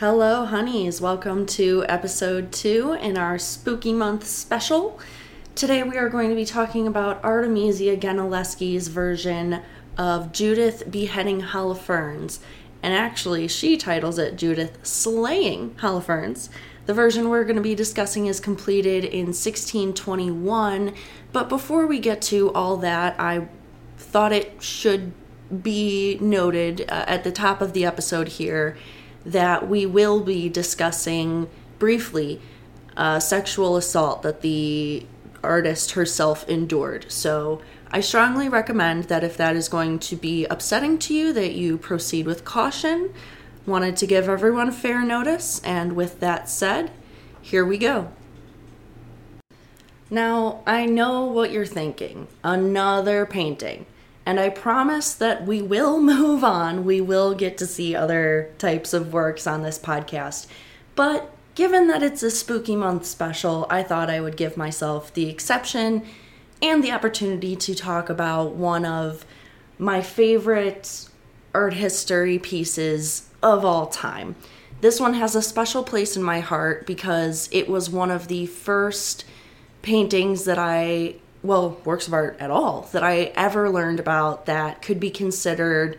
Hello, honeys. Welcome to episode two in our spooky month special. Today we are going to be talking about Artemisia Gentileschi's version of Judith beheading Holofernes. And actually, she titles it Judith slaying Holofernes. The version we're going to be discussing is completed in 1621. But before we get to all that, I thought it should be noted uh, at the top of the episode here that we will be discussing briefly uh, sexual assault that the artist herself endured. So I strongly recommend that if that is going to be upsetting to you, that you proceed with caution. Wanted to give everyone fair notice, and with that said, here we go. Now, I know what you're thinking another painting. And I promise that we will move on. We will get to see other types of works on this podcast. But given that it's a spooky month special, I thought I would give myself the exception and the opportunity to talk about one of my favorite art history pieces of all time. This one has a special place in my heart because it was one of the first paintings that I well, works of art at all that I ever learned about that could be considered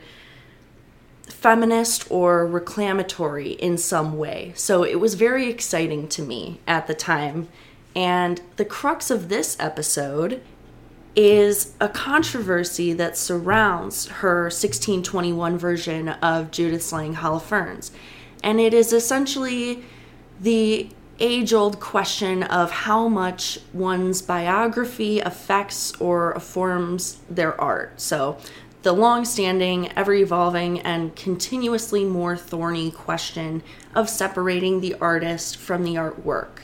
feminist or reclamatory in some way. So it was very exciting to me at the time. And the crux of this episode is a controversy that surrounds her 1621 version of Judith slaying Holofernes. And it is essentially the age old question of how much one's biography affects or informs their art. So, the long standing, ever evolving, and continuously more thorny question of separating the artist from the artwork.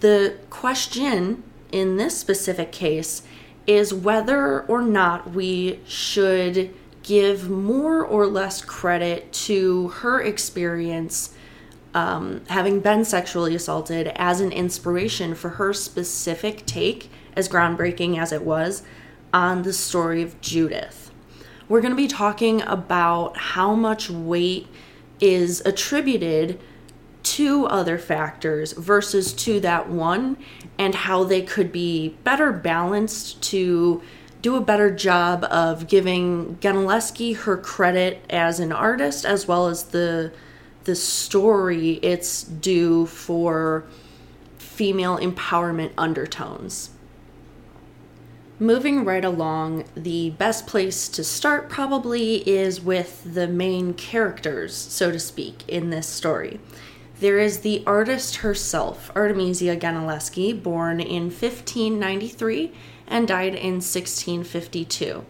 The question in this specific case is whether or not we should give more or less credit to her experience um, having been sexually assaulted as an inspiration for her specific take, as groundbreaking as it was, on the story of Judith. We're going to be talking about how much weight is attributed to other factors versus to that one, and how they could be better balanced to do a better job of giving Gentileschi her credit as an artist as well as the the story it's due for female empowerment undertones. Moving right along, the best place to start probably is with the main characters, so to speak, in this story. There is the artist herself, Artemisia Gentileschi, born in 1593 and died in 1652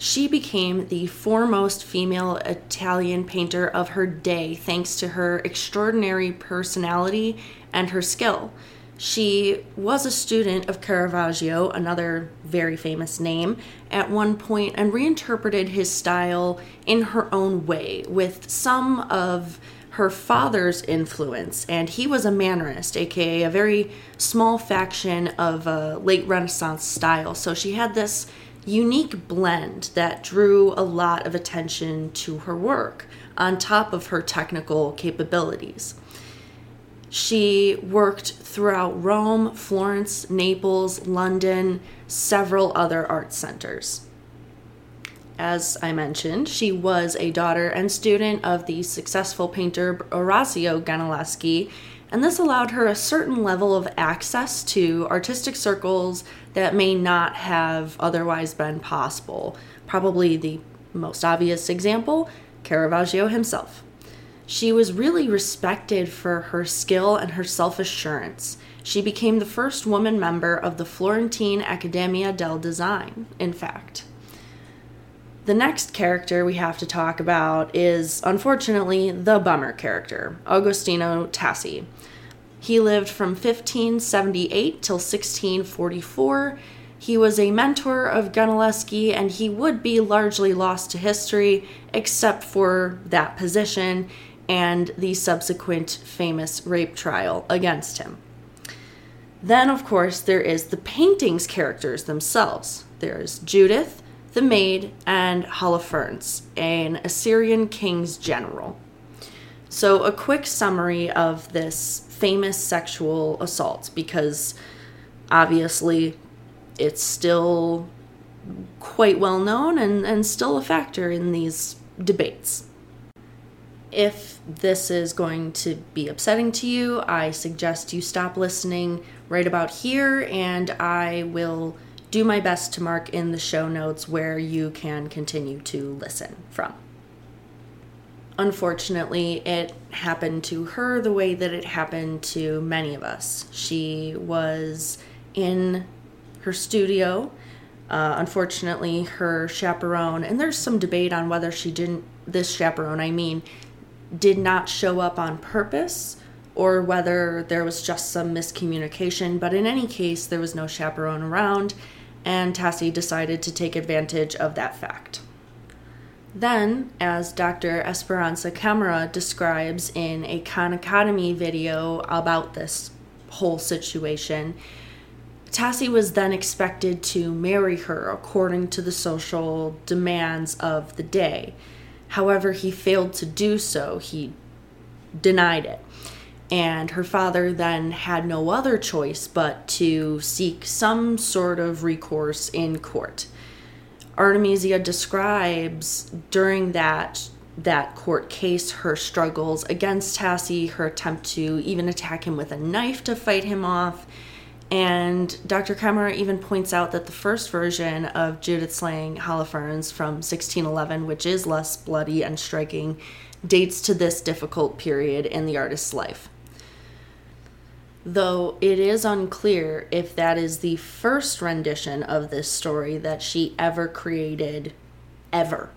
she became the foremost female Italian painter of her day thanks to her extraordinary personality and her skill. She was a student of Caravaggio, another very famous name, at one point and reinterpreted his style in her own way with some of her father's influence. And he was a Mannerist, aka a very small faction of a late Renaissance style. So she had this unique blend that drew a lot of attention to her work on top of her technical capabilities. She worked throughout Rome, Florence, Naples, London, several other art centers. As I mentioned, she was a daughter and student of the successful painter Orazio Gentileschi and this allowed her a certain level of access to artistic circles that may not have otherwise been possible. Probably the most obvious example Caravaggio himself. She was really respected for her skill and her self assurance. She became the first woman member of the Florentine Accademia del Design, in fact. The next character we have to talk about is, unfortunately, the bummer character, Agostino Tassi. He lived from 1578 till 1644. He was a mentor of Gentileschi, and he would be largely lost to history except for that position and the subsequent famous rape trial against him. Then, of course, there is the painting's characters themselves. There's Judith, the maid, and Holofernes, an Assyrian king's general. So, a quick summary of this famous sexual assault, because obviously it's still quite well known and, and still a factor in these debates. If this is going to be upsetting to you, I suggest you stop listening right about here, and I will do my best to mark in the show notes where you can continue to listen from. Unfortunately, it happened to her the way that it happened to many of us. She was in her studio. Uh, unfortunately, her chaperone, and there's some debate on whether she didn't, this chaperone, I mean, did not show up on purpose or whether there was just some miscommunication. But in any case, there was no chaperone around, and Tassi decided to take advantage of that fact. Then, as Dr. Esperanza Camara describes in a Khan Academy video about this whole situation, Tassi was then expected to marry her according to the social demands of the day. However, he failed to do so. He denied it. And her father then had no other choice but to seek some sort of recourse in court. Artemisia describes during that that court case her struggles against Tassi, her attempt to even attack him with a knife to fight him off. And Dr. Camara even points out that the first version of Judith slaying Holofernes from 1611, which is less bloody and striking, dates to this difficult period in the artist's life though it is unclear if that is the first rendition of this story that she ever created, ever.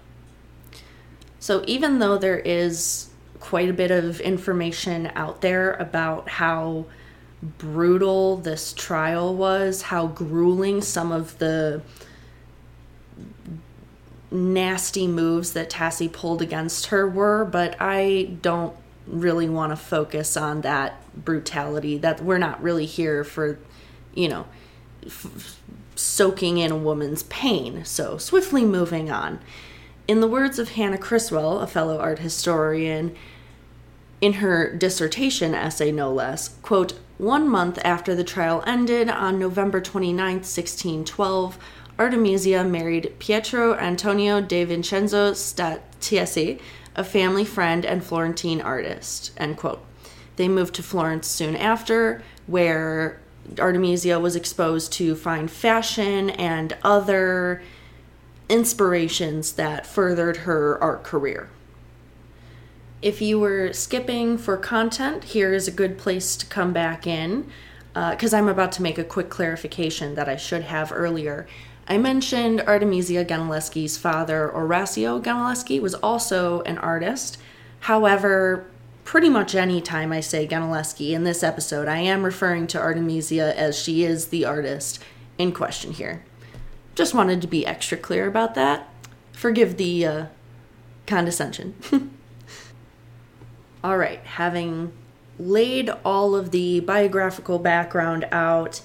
So, even though there is quite a bit of information out there about how brutal this trial was, how grueling some of the nasty moves that Tassi pulled against her were, but I don't really want to focus on that brutality that we're not really here for you know f- soaking in a woman's pain. So swiftly moving on. In the words of hannah criswell a fellow art historian in her dissertation essay no less quote one month after the trial ended on november 29 1612 artemisia married pietro antonio de vincenzo stiattesi a family friend and Florentine artist. End quote. They moved to Florence soon after, where Artemisia was exposed to fine fashion and other inspirations that furthered her art career. If you were skipping for content, here is a good place to come back in because uh, I'm about to make a quick clarification that I should have earlier. I mentioned Artemisia Gentileschi's father, Orazio Gentileschi, was also an artist. However, pretty much any time I say Gentileschi in this episode, I am referring to Artemisia as she is the artist in question here. Just wanted to be extra clear about that. Forgive the uh, condescension. all right, having laid all of the biographical background out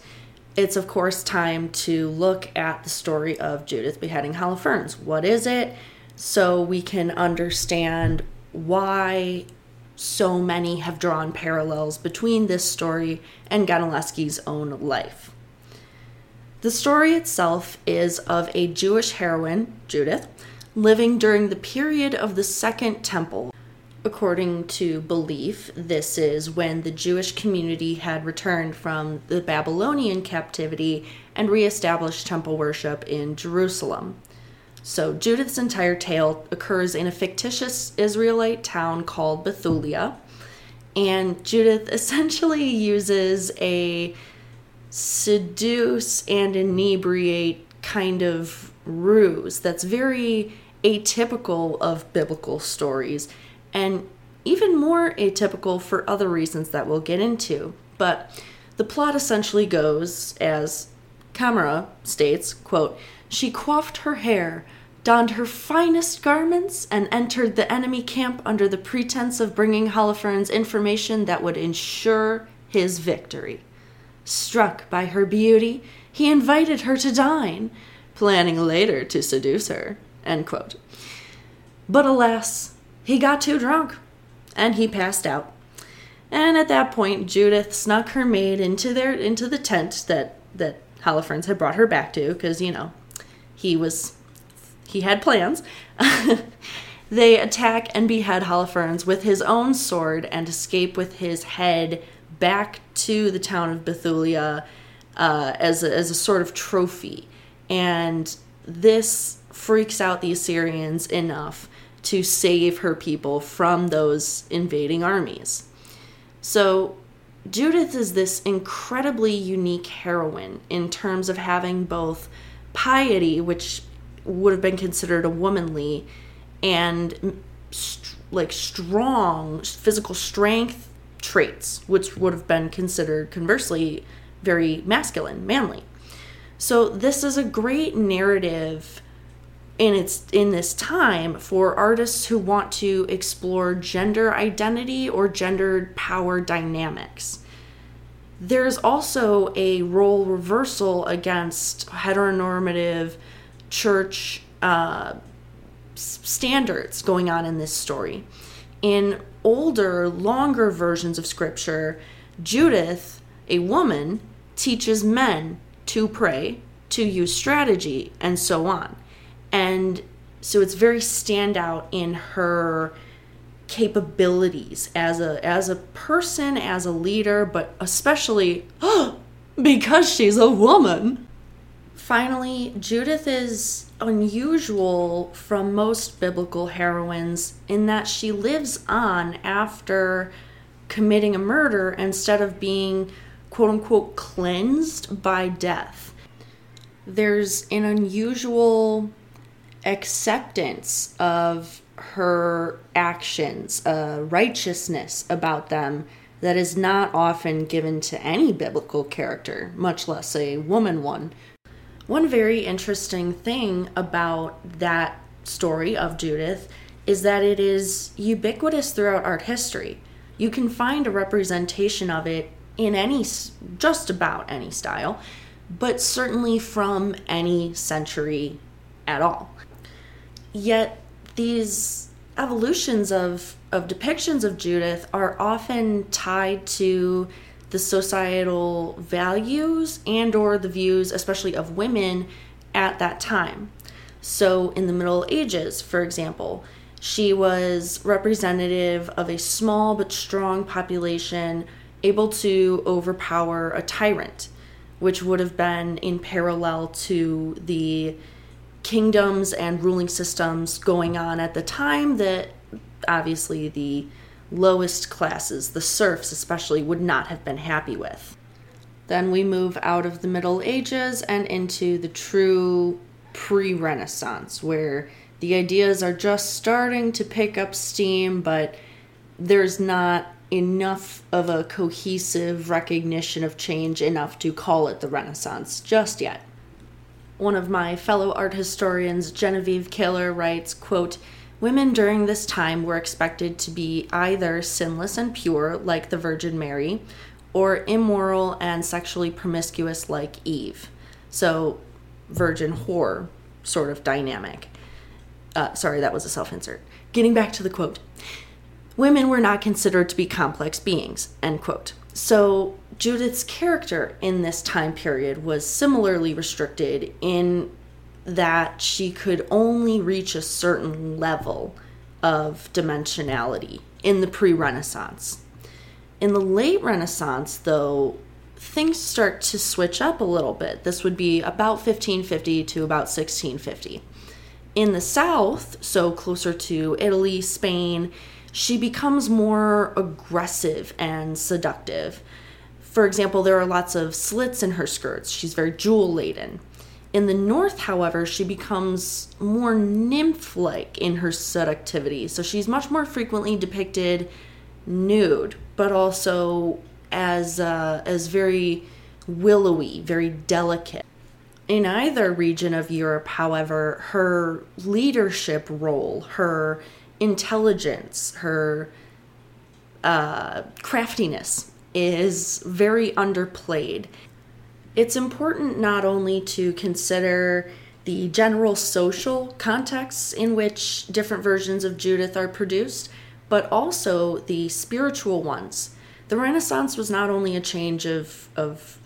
it's of course time to look at the story of Judith beheading Holofernes. What is it? So we can understand why so many have drawn parallels between this story and Gentileschi's own life. The story itself is of a Jewish heroine, Judith, living during the period of the Second Temple, according to belief, this is when the Jewish community had returned from the Babylonian captivity and reestablished temple worship in Jerusalem. So, Judith's entire tale occurs in a fictitious Israelite town called Bethulia, and Judith essentially uses a seduce and inebriate kind of ruse that's very atypical of biblical stories and even more atypical for other reasons that we'll get into. But the plot essentially goes as Camara states, quote, she coiffed her hair, donned her finest garments, and entered the enemy camp under the pretense of bringing Holofernes information that would ensure his victory. Struck by her beauty, he invited her to dine, planning later to seduce her. But alas, he got too drunk and he passed out. And at that point, Judith snuck her maid into their into the tent that that Holofernes had brought her back to, because you know he was he had plans. they attack and behead Holofernes with his own sword and escape with his head back to the town of Bethulia uh, as, a, as a sort of trophy. And this freaks out the Assyrians enough to save her people from those invading armies. So, Judith is this incredibly unique heroine in terms of having both piety, which would have been considered a womanly, and st- like strong physical strength traits, which would have been considered conversely very masculine, manly. So this is a great narrative in its in this time for artists who want to explore gender identity or gendered power dynamics. There's also a role reversal against heteronormative church uh, standards going on in this story. In older, longer versions of scripture, Judith, a woman, teaches men to pray, to use strategy, and so on. And so it's very standout in her capabilities as a as a person, as a leader, but especially because she's a woman. Finally, Judith is unusual from most biblical heroines in that she lives on after committing a murder instead of being quote unquote cleansed by death. There's an unusual acceptance of her actions, a righteousness about them that is not often given to any biblical character, much less a woman one. One very interesting thing about that story of Judith is that it is ubiquitous throughout art history. You can find a representation of it in any, just about any style, but certainly from any century at all. Yet these evolutions of, of depictions of Judith are often tied to the societal values and or the views especially of women at that time. So in the middle ages for example she was representative of a small but strong population able to overpower a tyrant which would have been in parallel to the kingdoms and ruling systems going on at the time that obviously the lowest classes, the serfs especially, would not have been happy with. Then we move out of the Middle Ages and into the true pre Renaissance, where the ideas are just starting to pick up steam, but there's not enough of a cohesive recognition of change enough to call it the Renaissance just yet. One of my fellow art historians, Genevieve Kaler, writes, quote, Women during this time were expected to be either sinless and pure, like the Virgin Mary, or immoral and sexually promiscuous, like Eve. So, virgin whore sort of dynamic. Uh, sorry, that was a self insert. Getting back to the quote Women were not considered to be complex beings, end quote. So, Judith's character in this time period was similarly restricted in that she could only reach a certain level of dimensionality in the pre Renaissance. In the late Renaissance, though, things start to switch up a little bit. This would be about 1550 to about 1650. In the South, so closer to Italy, Spain, she becomes more aggressive and seductive. For example, there are lots of slits in her skirts. She's very jewel laden. In the north, however, she becomes more nymph like in her seductivity. So she's much more frequently depicted nude, but also as, uh, as very willowy, very delicate. In either region of Europe, however, her leadership role, her intelligence, her uh, craftiness is very underplayed it's important not only to consider the general social contexts in which different versions of Judith are produced, but also the spiritual ones. The Renaissance was not only a change of, of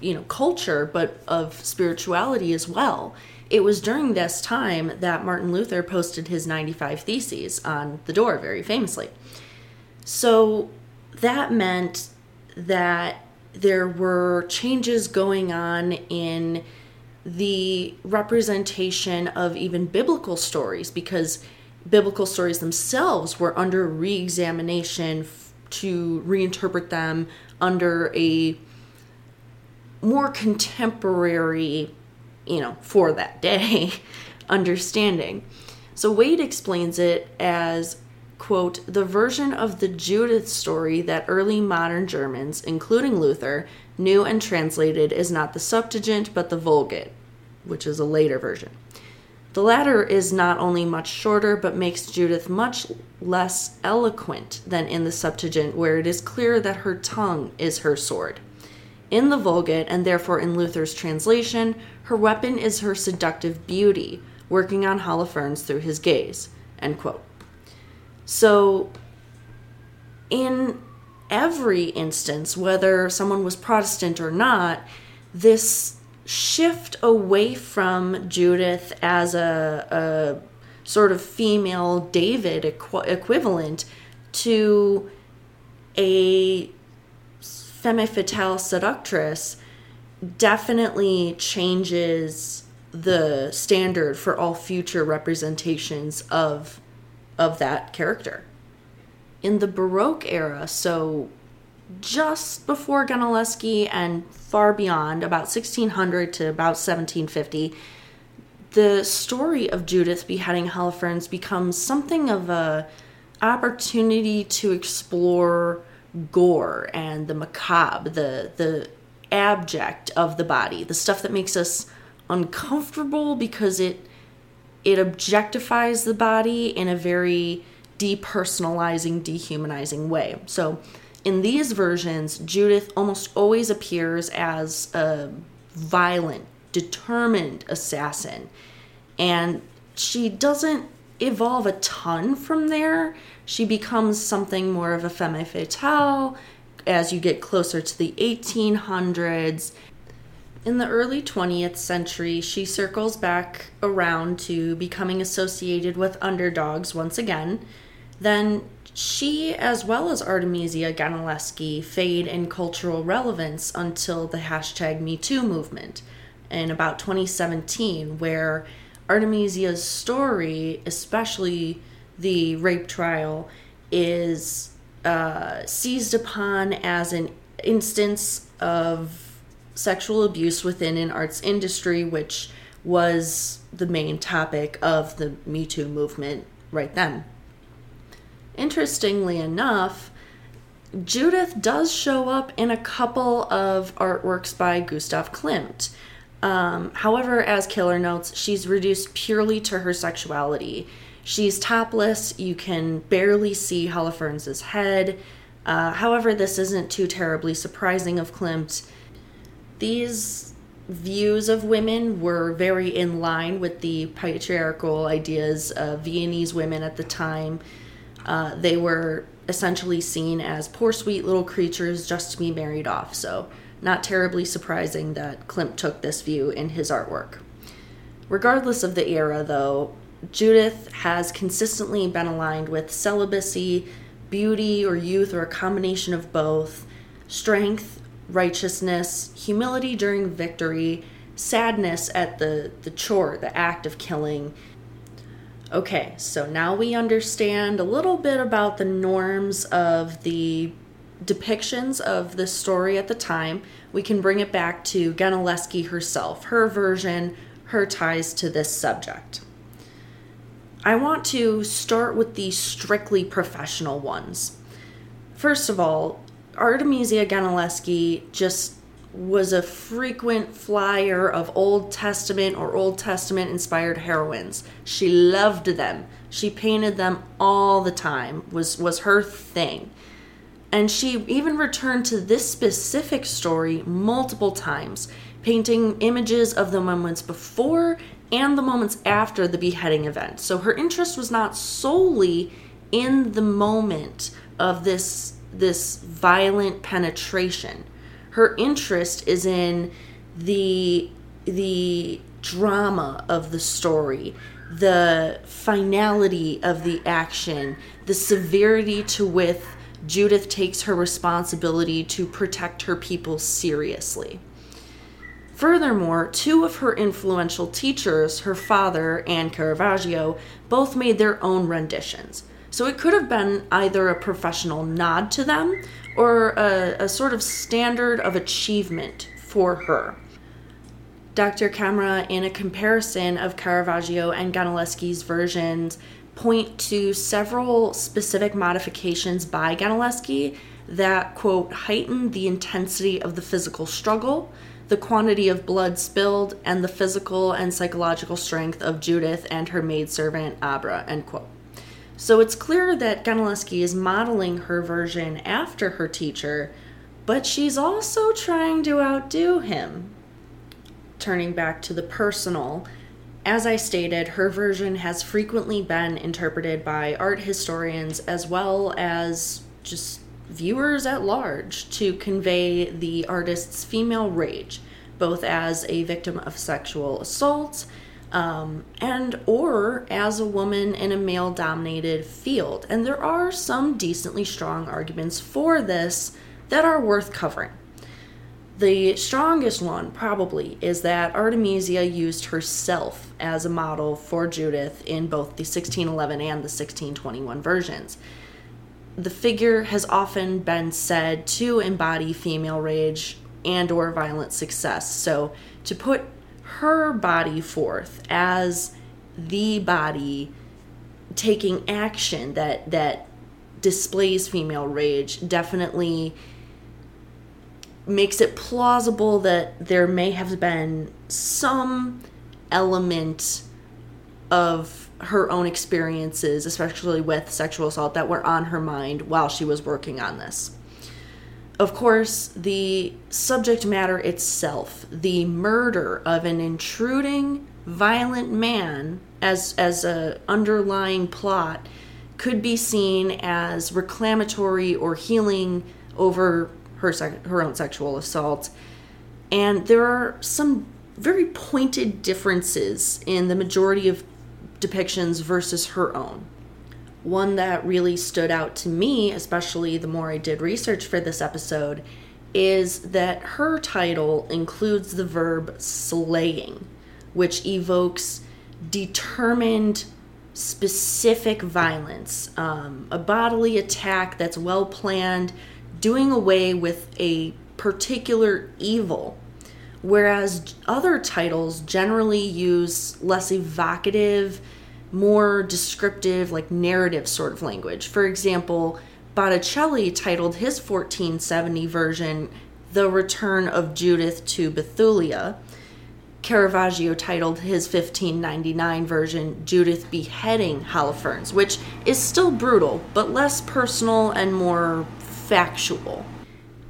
you know culture, but of spirituality as well. It was during this time that Martin Luther posted his 95 Theses on the door, very famously. So that meant that there were changes going on in the representation of even biblical stories because biblical stories themselves were under re-examination f- to reinterpret them under a more contemporary you know for that day understanding so wade explains it as quote the version of the judith story that early modern germans including luther knew and translated is not the septuagint but the vulgate which is a later version the latter is not only much shorter, but makes Judith much less eloquent than in the Septuagint, where it is clear that her tongue is her sword. In the Vulgate, and therefore in Luther's translation, her weapon is her seductive beauty, working on Holofernes through his gaze. End quote. So, in every instance, whether someone was Protestant or not, this shift away from Judith as a, a sort of female David equ- equivalent to a femme fatale seductress definitely changes the standard for all future representations of of that character. In the Baroque era, so just before Gentileschi and far beyond, about 1600 to about 1750, the story of Judith beheading Holofernes becomes something of a opportunity to explore gore and the macabre, the the abject of the body, the stuff that makes us uncomfortable because it it objectifies the body in a very depersonalizing, dehumanizing way. So in these versions, Judith almost always appears as a violent, determined assassin. And she doesn't evolve a ton from there. She becomes something more of a femme fatale as you get closer to the 1800s. In the early 20th century, she circles back around to becoming associated with underdogs once again. Then she, as well as Artemisia Gentileschi, fade in cultural relevance until the hashtag MeToo movement in about 2017, where Artemisia's story, especially the rape trial, is uh, seized upon as an instance of sexual abuse within an arts industry, which was the main topic of the Me Too movement right then. Interestingly enough, Judith does show up in a couple of artworks by Gustav Klimt. Um, however, as Killer notes, she's reduced purely to her sexuality. She's topless, you can barely see Holofernes' head. Uh, however, this isn't too terribly surprising of Klimt. These views of women were very in line with the patriarchal ideas of Viennese women at the time. Uh, they were essentially seen as poor, sweet little creatures just to be married off. So, not terribly surprising that Klimt took this view in his artwork. Regardless of the era, though, Judith has consistently been aligned with celibacy, beauty or youth, or a combination of both, strength, righteousness, humility during victory, sadness at the, the chore, the act of killing, Okay, so now we understand a little bit about the norms of the depictions of the story at the time. We can bring it back to Gentileschi herself, her version, her ties to this subject. I want to start with the strictly professional ones. First of all, Artemisia Gentileschi just was a frequent flyer of Old Testament or Old Testament inspired heroines. She loved them. She painted them all the time. Was was her thing. And she even returned to this specific story multiple times, painting images of the moments before and the moments after the beheading event. So her interest was not solely in the moment of this this violent penetration. Her interest is in the the drama of the story, the finality of the action, the severity to which Judith takes her responsibility to protect her people seriously. Furthermore, two of her influential teachers, her father and Caravaggio, both made their own renditions. So it could have been either a professional nod to them or a, a sort of standard of achievement for her. Dr. Camara, in a comparison of Caravaggio and Gentileschi's versions, point to several specific modifications by Gentileschi that, quote, heighten the intensity of the physical struggle, the quantity of blood spilled, and the physical and psychological strength of Judith and her maidservant Abra, end quote. So it's clear that Gentileschi is modeling her version after her teacher, but she's also trying to outdo him. Turning back to the personal, as I stated, her version has frequently been interpreted by art historians as well as just viewers at large to convey the artist's female rage, both as a victim of sexual assault um, and or as a woman in a male dominated field. And there are some decently strong arguments for this that are worth covering. The strongest one, probably, is that Artemisia used herself as a model for Judith in both the 1611 and the 1621 versions. The figure has often been said to embody female rage and or violent success. So to put her body forth as the body taking action that that displays female rage definitely makes it plausible that there may have been some element of her own experiences, especially with sexual assault, that were on her mind while she was working on this. Of course, the subject matter itself, the murder of an intruding, violent man as as a underlying plot, could be seen as reclamatory or healing over her sec- her own sexual assault. And there are some very pointed differences in the majority of depictions versus her own. One that really stood out to me, especially the more I did research for this episode, is that her title includes the verb slaying, which evokes determined, specific violence, um, a bodily attack that's well planned, doing away with a particular evil, whereas other titles generally use less evocative, more descriptive, like narrative sort of language. For example, Botticelli titled his 1470 version The Return of Judith to Bethulia. Caravaggio titled his 1599 version Judith Beheading Holofernes, which is still brutal, but less personal and more factual.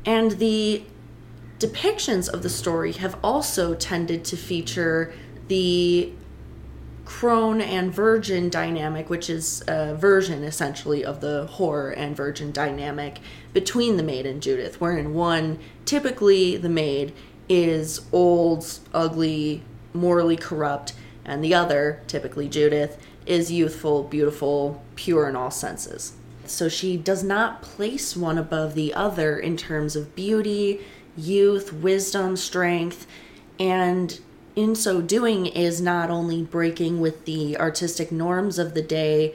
And the depictions of the story have also tended to feature the crone and virgin dynamic, which is a version essentially of the whore and virgin dynamic between the maid and Judith, wherein one, typically the maid, is old, ugly, morally corrupt, and the other, typically Judith, is youthful, beautiful, pure in all senses. So she does not place one above the other in terms of beauty, youth, wisdom, strength, and in so doing is not only breaking with the artistic norms of the day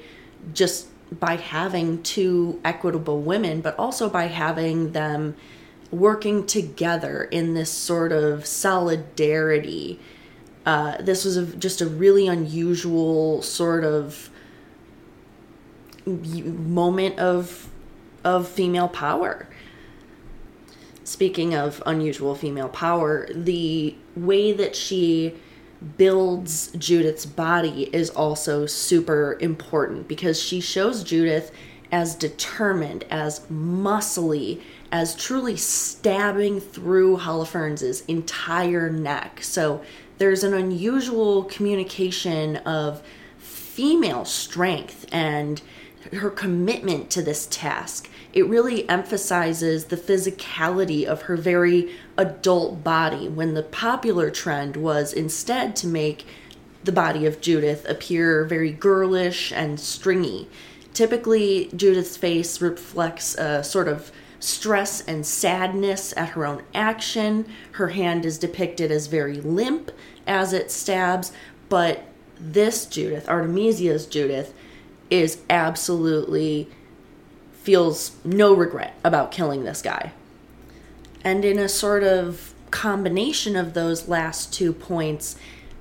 just by having two equitable women, but also by having them working together in this sort of solidarity. Uh, this was a, just a really unusual sort of moment of of female power. Speaking of unusual female power, the way that she builds Judith's body is also super important because she shows Judith as determined, as muscly, as truly stabbing through Holofernes' entire neck. So there's an unusual communication of female strength and her commitment to this task. It really emphasizes the physicality of her very adult body when the popular trend was instead to make the body of Judith appear very girlish and stringy. Typically, Judith's face reflects a sort of stress and sadness at her own action. Her hand is depicted as very limp as it stabs, but this Judith, Artemisia's Judith, is absolutely feels no regret about killing this guy. And in a sort of combination of those last two points,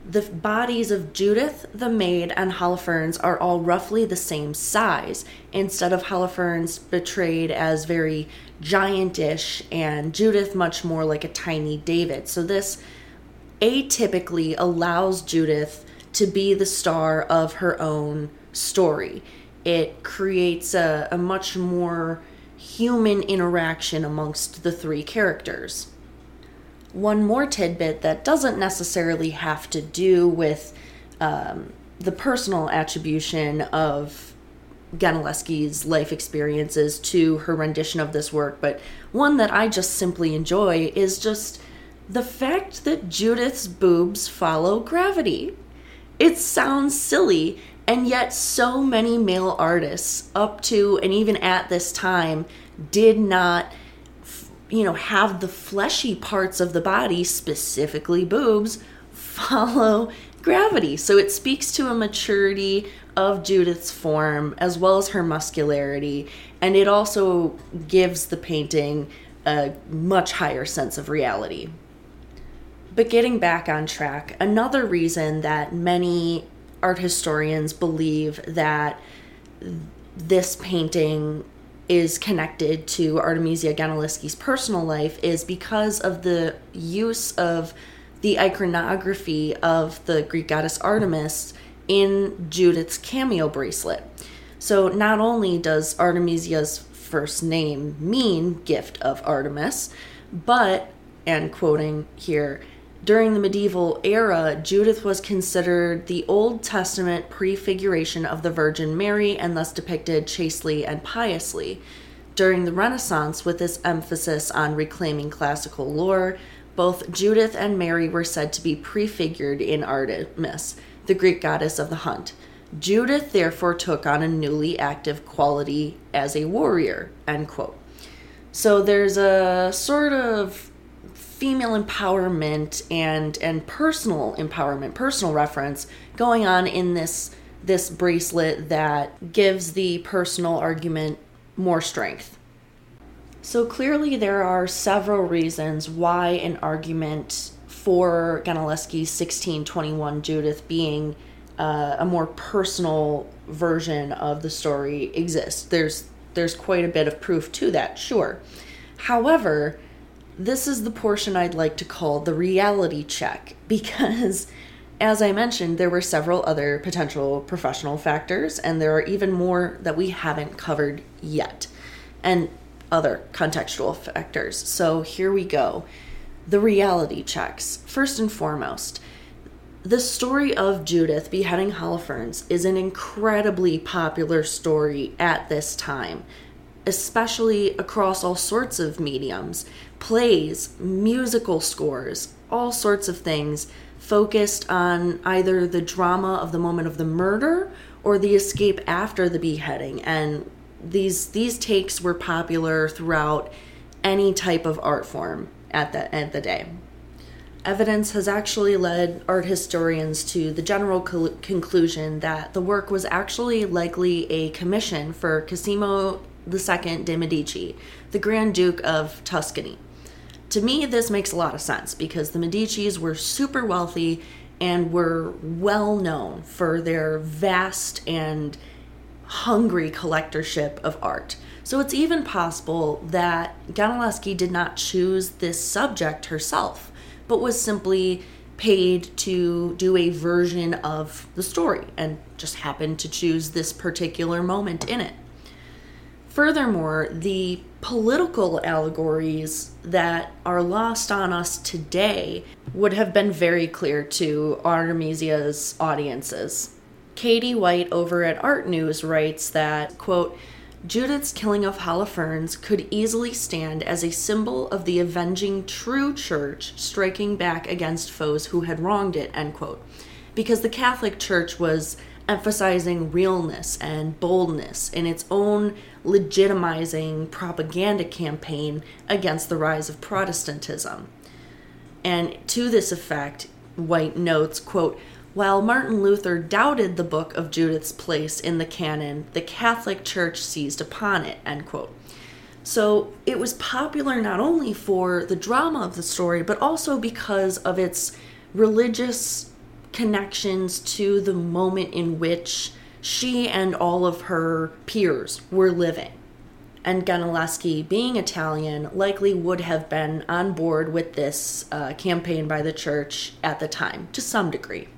the bodies of Judith, the maid, and Holofernes are all roughly the same size, instead of Holofernes betrayed as very giantish and Judith much more like a tiny David. So this atypically allows Judith to be the star of her own story. It creates a, a much more human interaction amongst the three characters one more tidbit that doesn't necessarily have to do with um, the personal attribution of Gentileschi's life experiences to her rendition of this work, but one that I just simply enjoy is just the fact that Judith's boobs follow gravity. It sounds silly, and yet so many male artists, up to and even at this time, did not you know, have the fleshy parts of the body, specifically boobs, follow gravity. So it speaks to a maturity of Judith's form as well as her muscularity, and it also gives the painting a much higher sense of reality. But getting back on track, another reason that many art historians believe that this painting is connected to Artemisia Gentileschi's personal life is because of the use of the iconography of the Greek goddess Artemis in Judith's cameo bracelet. So not only does Artemisia's first name mean gift of Artemis, but, and quoting here, during the medieval era, Judith was considered the Old Testament prefiguration of the Virgin Mary and thus depicted chastely and piously. During the Renaissance, with its emphasis on reclaiming classical lore, both Judith and Mary were said to be prefigured in Artemis, the Greek goddess of the hunt. Judith therefore took on a newly active quality as a warrior. End quote. So there's a sort of female empowerment and and personal empowerment, personal reference going on in this this bracelet that gives the personal argument more strength. So clearly there are several reasons why an argument for Gentileschi's 1621 Judith being uh, a more personal version of the story exists. There's there's quite a bit of proof to that, sure. However, this is the portion I'd like to call the reality check because, as I mentioned, there were several other potential professional factors, and there are even more that we haven't covered yet, and other contextual factors. So here we go. The reality checks. First and foremost, the story of Judith beheading Holofernes is an incredibly popular story at this time, especially across all sorts of mediums plays, musical scores, all sorts of things focused on either the drama of the moment of the murder or the escape after the beheading and these these takes were popular throughout any type of art form at the end of the day. Evidence has actually led art historians to the general co- conclusion that the work was actually likely a commission for Cosimo II de' Medici, the Grand Duke of Tuscany. To me, this makes a lot of sense because the Medicis were super wealthy and were well known for their vast and hungry collectorship of art. So it's even possible that Gentileschi did not choose this subject herself, but was simply paid to do a version of the story and just happened to choose this particular moment in it. Furthermore, the political allegories that are lost on us today would have been very clear to Artemisia's audiences. Katie White over at Art News writes that, quote, Judith's killing of Holofernes could easily stand as a symbol of the avenging true church striking back against foes who had wronged it, end quote. Because the Catholic Church was emphasizing realness and boldness in its own legitimizing propaganda campaign against the rise of Protestantism. And to this effect, White notes, quote, while Martin Luther doubted the book of Judith's place in the canon, the Catholic Church seized upon it, end quote. So it was popular not only for the drama of the story, but also because of its religious connections to the moment in which she and all of her peers were living. And Gentileschi, being Italian, likely would have been on board with this uh, campaign by the church at the time, to some degree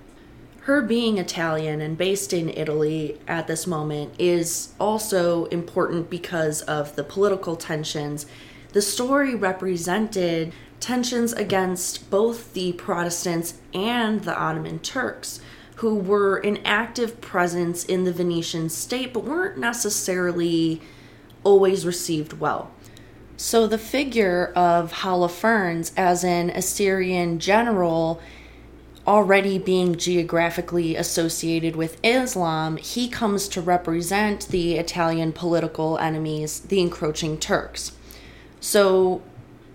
her being Italian and based in Italy at this moment is also important because of the political tensions. The story represented tensions against both the Protestants and the Ottoman Turks, who were an active presence in the Venetian state but weren't necessarily always received well. So the figure of Holofernes as an Assyrian general already being geographically associated with Islam, he comes to represent the Italian political enemies, the encroaching Turks. So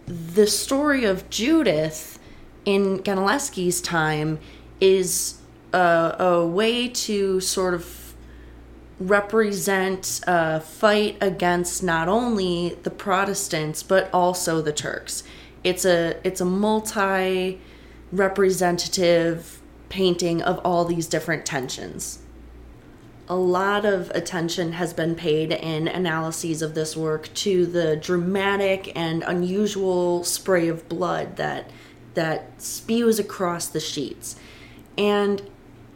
the story of Judith in Gentileschi's time is a, a way to sort of represent a fight against not only the Protestants but also the Turks. It's a it's a multi representative painting of all these different tensions. A lot of attention has been paid in analyses of this work to the dramatic and unusual spray of blood that that spews across the sheets. And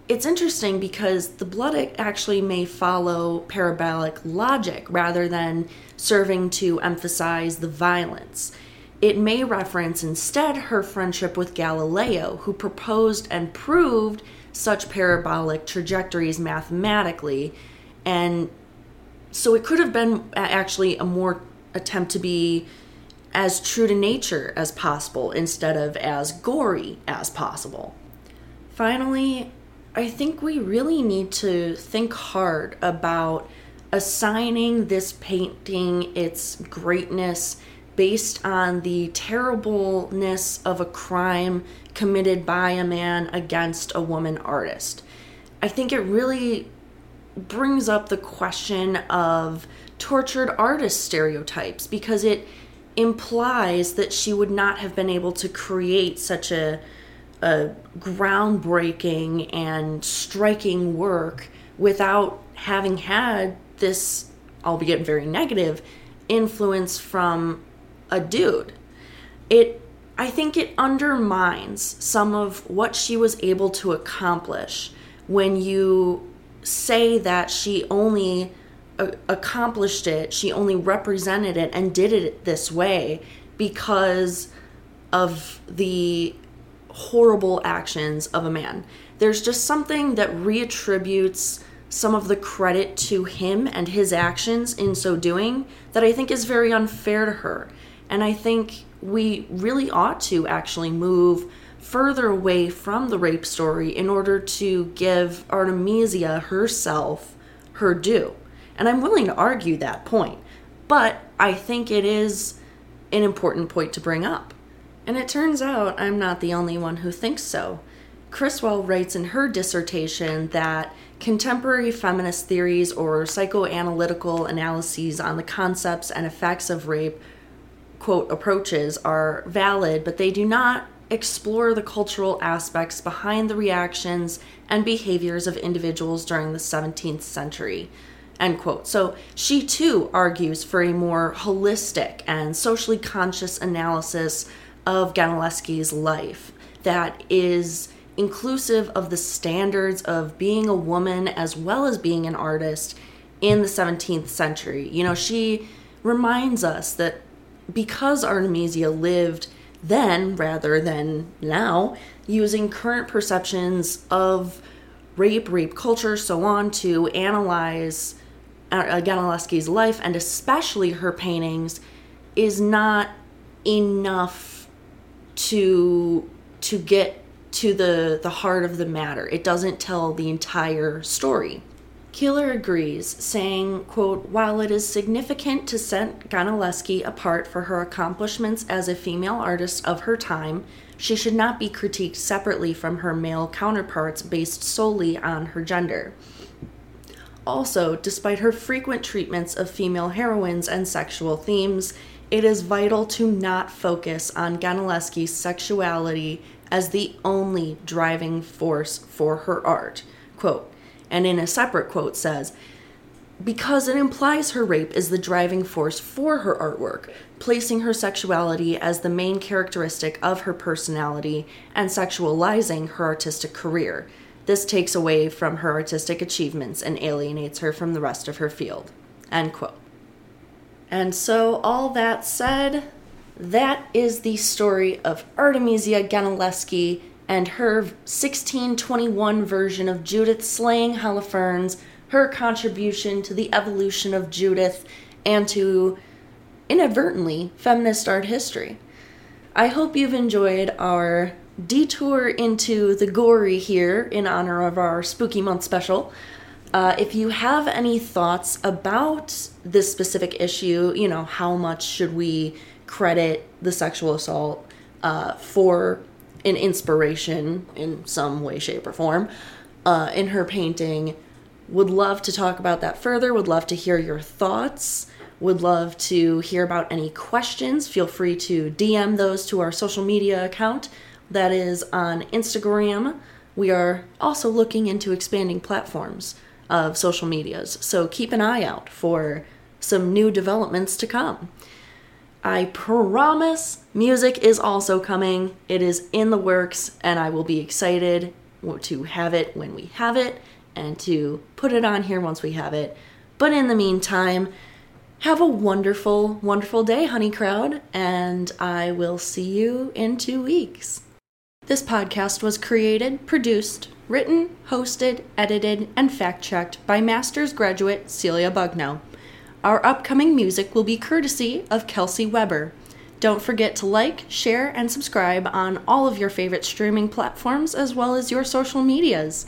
it's interesting because the blood actually may follow parabolic logic rather than serving to emphasize the violence. It may reference instead her friendship with Galileo, who proposed and proved such parabolic trajectories mathematically. And so it could have been actually a more attempt to be as true to nature as possible instead of as gory as possible. Finally, I think we really need to think hard about assigning this painting its greatness based on the terribleness of a crime committed by a man against a woman artist. I think it really brings up the question of tortured artist stereotypes because it implies that she would not have been able to create such a, a groundbreaking and striking work without having had this, albeit very negative, influence from a dude. It I think it undermines some of what she was able to accomplish when you say that she only uh, accomplished it, she only represented it and did it this way because of the horrible actions of a man. There's just something that reattributes some of the credit to him and his actions in so doing that I think is very unfair to her. And I think we really ought to actually move further away from the rape story in order to give Artemisia herself her due. And I'm willing to argue that point, but I think it is an important point to bring up. And it turns out I'm not the only one who thinks so. Criswell writes in her dissertation that contemporary feminist theories or psychoanalytical analyses on the concepts and effects of rape quote approaches are valid, but they do not explore the cultural aspects behind the reactions and behaviors of individuals during the 17th century. End quote. So she too argues for a more holistic and socially conscious analysis of Gentileschi's life that is inclusive of the standards of being a woman as well as being an artist in the 17th century. You know, she reminds us that because Artemisia lived then rather than now, using current perceptions of rape, rape culture, so on, to analyze uh, life and especially her paintings is not enough to to get to the the heart of the matter. It doesn't tell the entire story. Keeler agrees, saying, quote, While it is significant to set Gentileschi apart for her accomplishments as a female artist of her time, she should not be critiqued separately from her male counterparts based solely on her gender. Also, despite her frequent treatments of female heroines and sexual themes, it is vital to not focus on Gentileschi's sexuality as the only driving force for her art. Quote, and in a separate quote says, because it implies her rape is the driving force for her artwork, placing her sexuality as the main characteristic of her personality and sexualizing her artistic career. This takes away from her artistic achievements and alienates her from the rest of her field. End quote. And so, all that said, that is the story of Artemisia Gentileschi and her 1621 version of Judith slaying Holofernes, her contribution to the evolution of Judith and to inadvertently feminist art history. I hope you've enjoyed our detour into the gory here in honor of our spooky month special. Uh, if you have any thoughts about this specific issue, you know, how much should we credit the sexual assault uh, for an inspiration in some way, shape, or form uh, in her painting. Would love to talk about that further. Would love to hear your thoughts. Would love to hear about any questions. Feel free to DM those to our social media account. That is on Instagram. We are also looking into expanding platforms of social medias, so keep an eye out for some new developments to come. I promise music is also coming. It is in the works, and I will be excited to have it when we have it and to put it on here once we have it. But in the meantime, have a wonderful, wonderful day, honey crowd, and I will see you in two weeks. This podcast was created, produced, written, hosted, edited, and fact checked by master's graduate Celia Bugno. Our upcoming music will be courtesy of Kelsey Weber. Don't forget to like, share, and subscribe on all of your favorite streaming platforms as well as your social medias.